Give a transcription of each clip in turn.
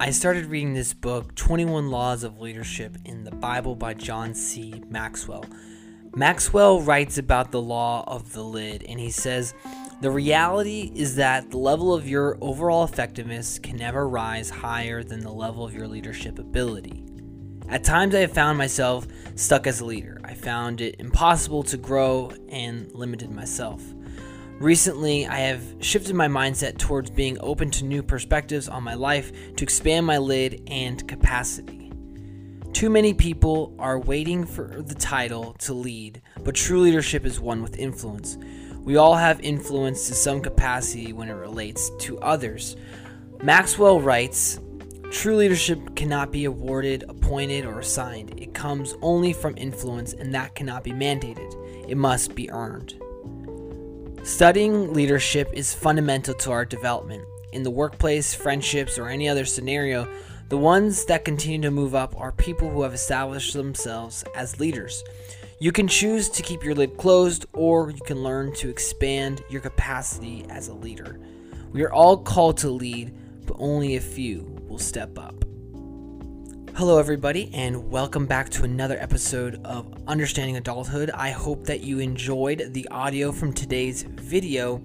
I started reading this book, 21 Laws of Leadership in the Bible by John C. Maxwell. Maxwell writes about the law of the lid, and he says, The reality is that the level of your overall effectiveness can never rise higher than the level of your leadership ability. At times, I have found myself stuck as a leader. I found it impossible to grow and limited myself. Recently, I have shifted my mindset towards being open to new perspectives on my life to expand my lid and capacity. Too many people are waiting for the title to lead, but true leadership is one with influence. We all have influence to some capacity when it relates to others. Maxwell writes True leadership cannot be awarded, appointed, or assigned. It comes only from influence, and that cannot be mandated. It must be earned. Studying leadership is fundamental to our development. In the workplace, friendships, or any other scenario, the ones that continue to move up are people who have established themselves as leaders. You can choose to keep your lid closed, or you can learn to expand your capacity as a leader. We are all called to lead, but only a few will step up. Hello, everybody, and welcome back to another episode of Understanding Adulthood. I hope that you enjoyed the audio from today's video.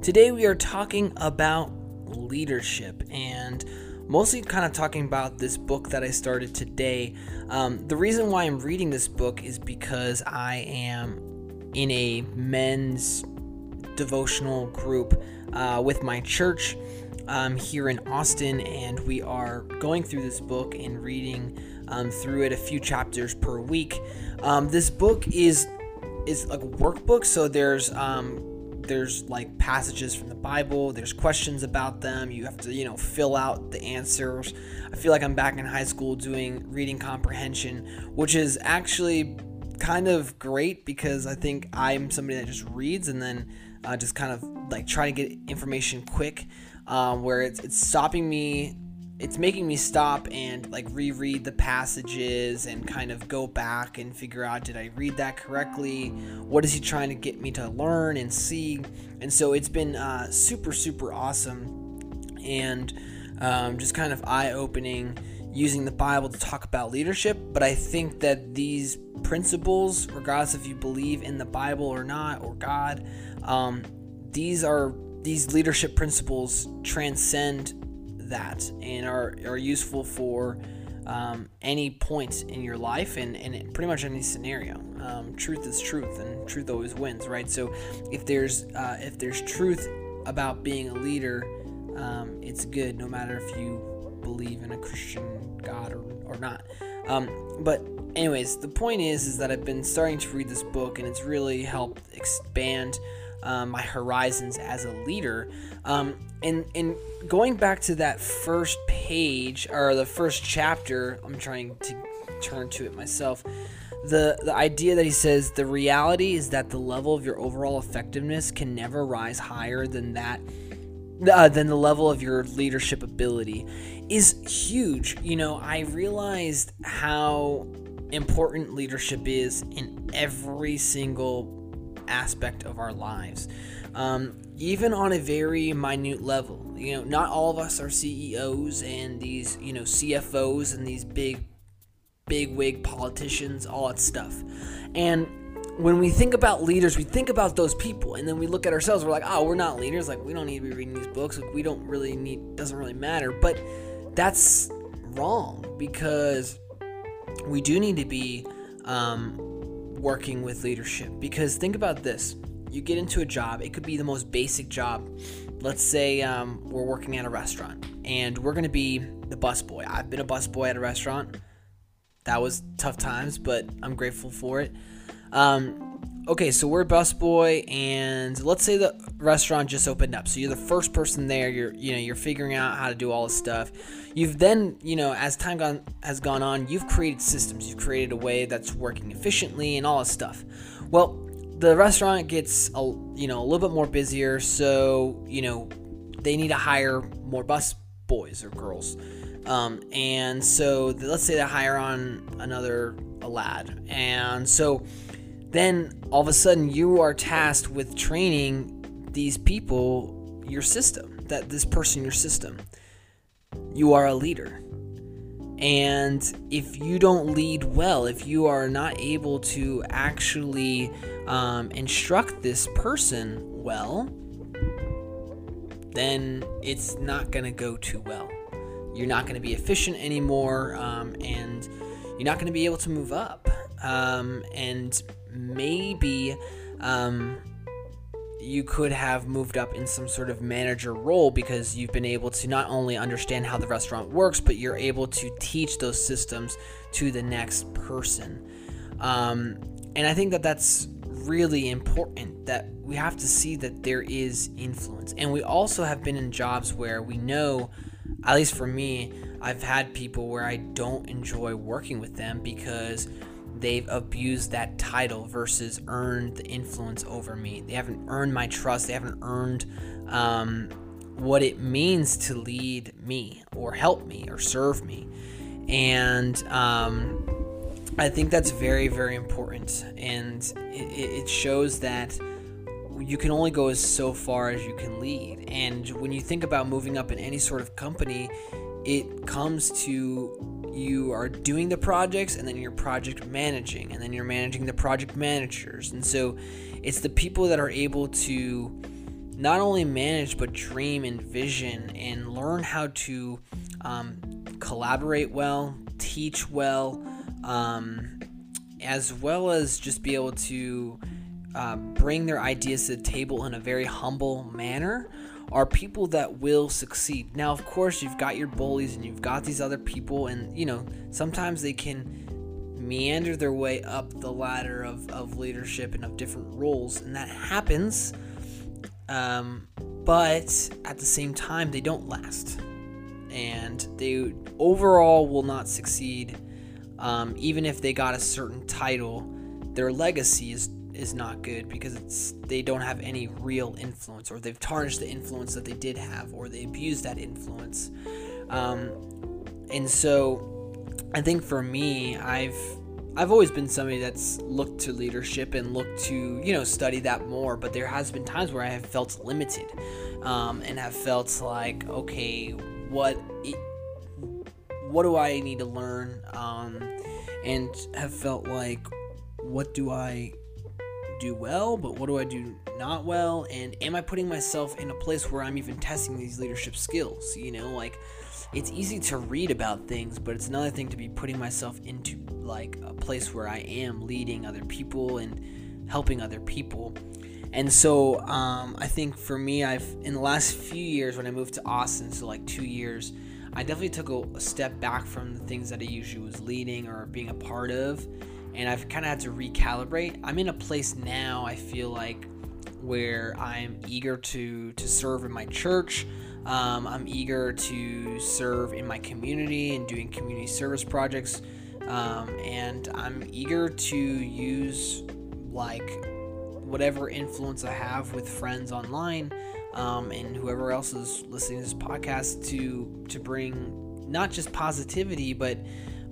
Today, we are talking about leadership and mostly kind of talking about this book that I started today. Um, the reason why I'm reading this book is because I am in a men's devotional group uh, with my church um, here in Austin, and we are going through this book and reading um, through it a few chapters per week. Um, this book is is like a workbook, so there's um, there's like passages from the Bible. There's questions about them. You have to you know fill out the answers. I feel like I'm back in high school doing reading comprehension, which is actually kind of great because I think I'm somebody that just reads and then uh, just kind of like try to get information quick um, where it's, it's stopping me it's making me stop and like reread the passages and kind of go back and figure out did I read that correctly? What is he trying to get me to learn and see? And so it's been uh, super, super awesome and um, just kind of eye opening using the Bible to talk about leadership. But I think that these principles, regardless if you believe in the Bible or not or God, um, these are these leadership principles transcend that and are, are useful for um, any point in your life and, and pretty much any scenario. Um, truth is truth, and truth always wins, right? So if there's uh, if there's truth about being a leader, um, it's good no matter if you believe in a Christian God or, or not. Um, but anyways, the point is is that I've been starting to read this book, and it's really helped expand um, my horizons as a leader. Um, and and going back to that first page or the first chapter, I'm trying to turn to it myself. The the idea that he says the reality is that the level of your overall effectiveness can never rise higher than that uh, than the level of your leadership ability is huge. You know, I realized how important leadership is in every single aspect of our lives, um, even on a very minute level. You know, not all of us are CEOs and these, you know, CFOs and these big, big wig politicians, all that stuff. And when we think about leaders, we think about those people, and then we look at ourselves. We're like, oh, we're not leaders. Like, we don't need to be reading these books. Like, we don't really need. Doesn't really matter. But that's wrong because we do need to be um, working with leadership. Because think about this. You get into a job it could be the most basic job. Let's say um, we're working at a restaurant and we're going to be the busboy. I've been a busboy at a restaurant. That was tough times but i'm grateful for it. Um, okay, so we're busboy, and let's say the restaurant just opened up. So you're the first person there. You're you know you're figuring out how to do all this stuff. You've then you know as time gone has gone on, you've created systems. You've created a way that's working efficiently and all this stuff. Well, the restaurant gets a you know a little bit more busier, so you know they need to hire more bus boys or girls. Um, and so let's say they hire on another a lad, and so then all of a sudden you are tasked with training these people your system that this person your system you are a leader. And if you don't lead well, if you are not able to actually um, instruct this person well, then it's not going to go too well. You're not going to be efficient anymore, um, and you're not going to be able to move up. Um, and maybe um, you could have moved up in some sort of manager role because you've been able to not only understand how the restaurant works, but you're able to teach those systems to the next person. Um, and I think that that's really important that we have to see that there is influence. And we also have been in jobs where we know, at least for me, I've had people where I don't enjoy working with them because they've abused that title versus earned the influence over me. They haven't earned my trust. They haven't earned um, what it means to lead me or help me or serve me. And um, I think that's very, very important. And it, it shows that you can only go as so far as you can lead. And when you think about moving up in any sort of company, it comes to you are doing the projects and then you're project managing and then you're managing the project managers. And so it's the people that are able to not only manage but dream and vision and learn how to um, collaborate well, teach well, um, as well as just be able to uh, bring their ideas to the table in a very humble manner are people that will succeed. Now, of course, you've got your bullies and you've got these other people, and you know, sometimes they can meander their way up the ladder of, of leadership and of different roles, and that happens. Um, but at the same time, they don't last, and they overall will not succeed. Um, even if they got a certain title, their legacy is is not good because it's they don't have any real influence or they've tarnished the influence that they did have or they abused that influence. Um, and so i think for me i've i've always been somebody that's looked to leadership and looked to you know study that more but there has been times where i have felt limited um, and have felt like okay what what do i need to learn? Um, and have felt like what do i do well, but what do I do not well? And am I putting myself in a place where I'm even testing these leadership skills? You know, like it's easy to read about things, but it's another thing to be putting myself into like a place where I am leading other people and helping other people. And so um, I think for me, I've in the last few years when I moved to Austin, so like two years, I definitely took a, a step back from the things that I usually was leading or being a part of and I've kind of had to recalibrate. I'm in a place now, I feel like, where I'm eager to, to serve in my church. Um, I'm eager to serve in my community and doing community service projects. Um, and I'm eager to use like whatever influence I have with friends online um, and whoever else is listening to this podcast to to bring not just positivity but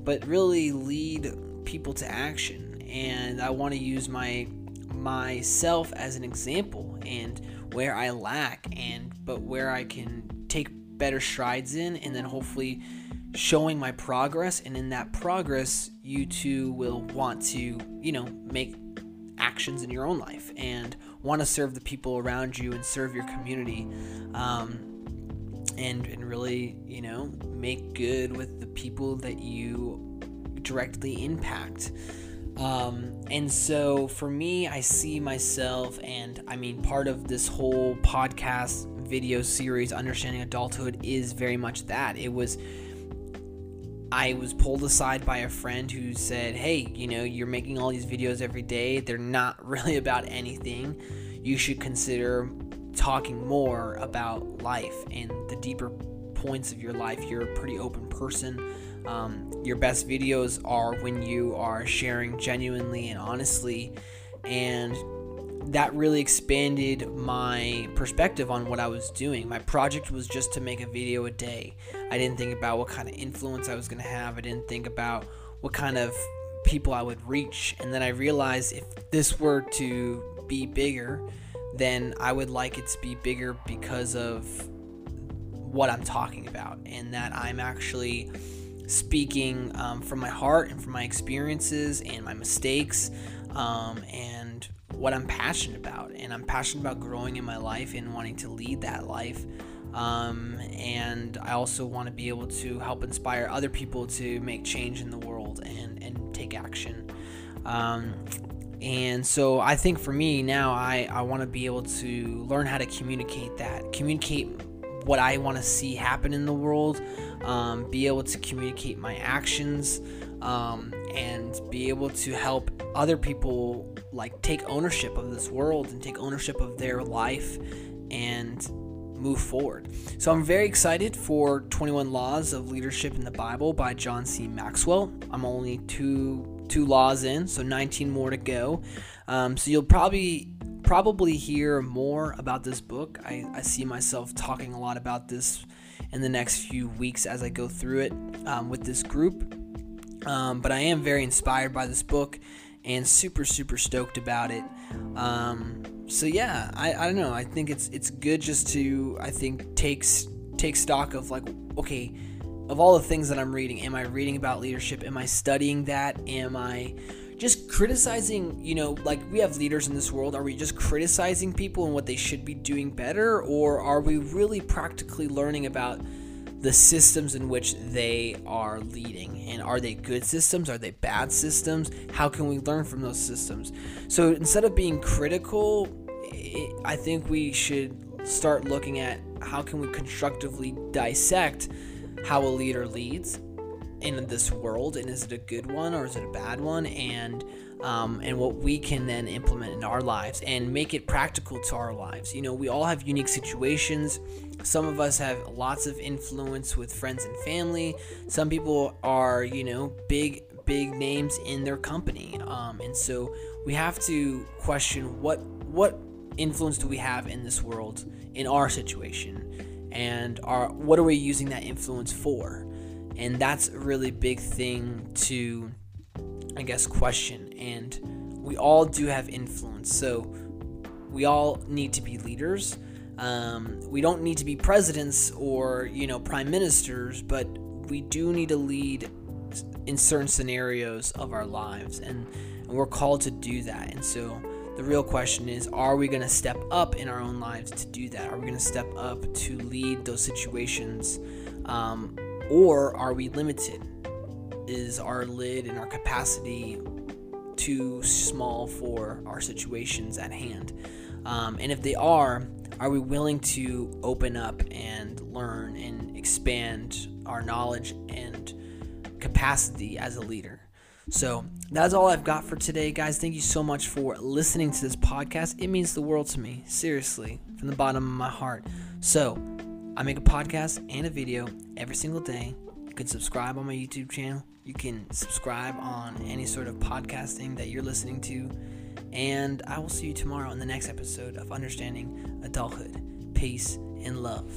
but really lead people to action. And I want to use my myself as an example and where I lack and but where I can take better strides in and then hopefully showing my progress. And in that progress you too will want to you know make actions in your own life and want to serve the people around you and serve your community um, and and really you know make good with the people that you directly impact. Um, and so for me, I see myself, and I mean, part of this whole podcast video series, Understanding Adulthood, is very much that. It was, I was pulled aside by a friend who said, Hey, you know, you're making all these videos every day, they're not really about anything. You should consider talking more about life and the deeper points of your life. You're a pretty open person. Um, your best videos are when you are sharing genuinely and honestly, and that really expanded my perspective on what I was doing. My project was just to make a video a day. I didn't think about what kind of influence I was going to have, I didn't think about what kind of people I would reach. And then I realized if this were to be bigger, then I would like it to be bigger because of what I'm talking about and that I'm actually speaking um, from my heart and from my experiences and my mistakes um, and what I'm passionate about. And I'm passionate about growing in my life and wanting to lead that life. Um, and I also want to be able to help inspire other people to make change in the world and, and take action. Um, and so I think for me now, I, I want to be able to learn how to communicate that, communicate what I want to see happen in the world, um, be able to communicate my actions, um, and be able to help other people like take ownership of this world and take ownership of their life and move forward. So I'm very excited for 21 Laws of Leadership in the Bible by John C. Maxwell. I'm only two two laws in, so 19 more to go. Um, so you'll probably probably hear more about this book. I, I see myself talking a lot about this in the next few weeks as I go through it um, with this group. Um, but I am very inspired by this book and super super stoked about it. Um, so yeah, I, I don't know. I think it's it's good just to I think takes take stock of like okay, of all the things that I'm reading. Am I reading about leadership? Am I studying that? Am I just criticizing, you know, like we have leaders in this world. Are we just criticizing people and what they should be doing better? Or are we really practically learning about the systems in which they are leading? And are they good systems? Are they bad systems? How can we learn from those systems? So instead of being critical, I think we should start looking at how can we constructively dissect how a leader leads in this world and is it a good one or is it a bad one? And um, and what we can then implement in our lives and make it practical to our lives. You know we all have unique situations. Some of us have lots of influence with friends and family. Some people are you know big big names in their company. Um, and so we have to question what what influence do we have in this world in our situation? And our what are we using that influence for and that's a really big thing to, I guess, question. And we all do have influence. So we all need to be leaders. Um, we don't need to be presidents or, you know, prime ministers, but we do need to lead in certain scenarios of our lives. And, and we're called to do that. And so the real question is are we going to step up in our own lives to do that? Are we going to step up to lead those situations? Um, or are we limited? Is our lid and our capacity too small for our situations at hand? Um, and if they are, are we willing to open up and learn and expand our knowledge and capacity as a leader? So that's all I've got for today, guys. Thank you so much for listening to this podcast. It means the world to me, seriously, from the bottom of my heart. So, I make a podcast and a video every single day. You can subscribe on my YouTube channel. You can subscribe on any sort of podcasting that you're listening to. And I will see you tomorrow in the next episode of Understanding Adulthood. Peace and love.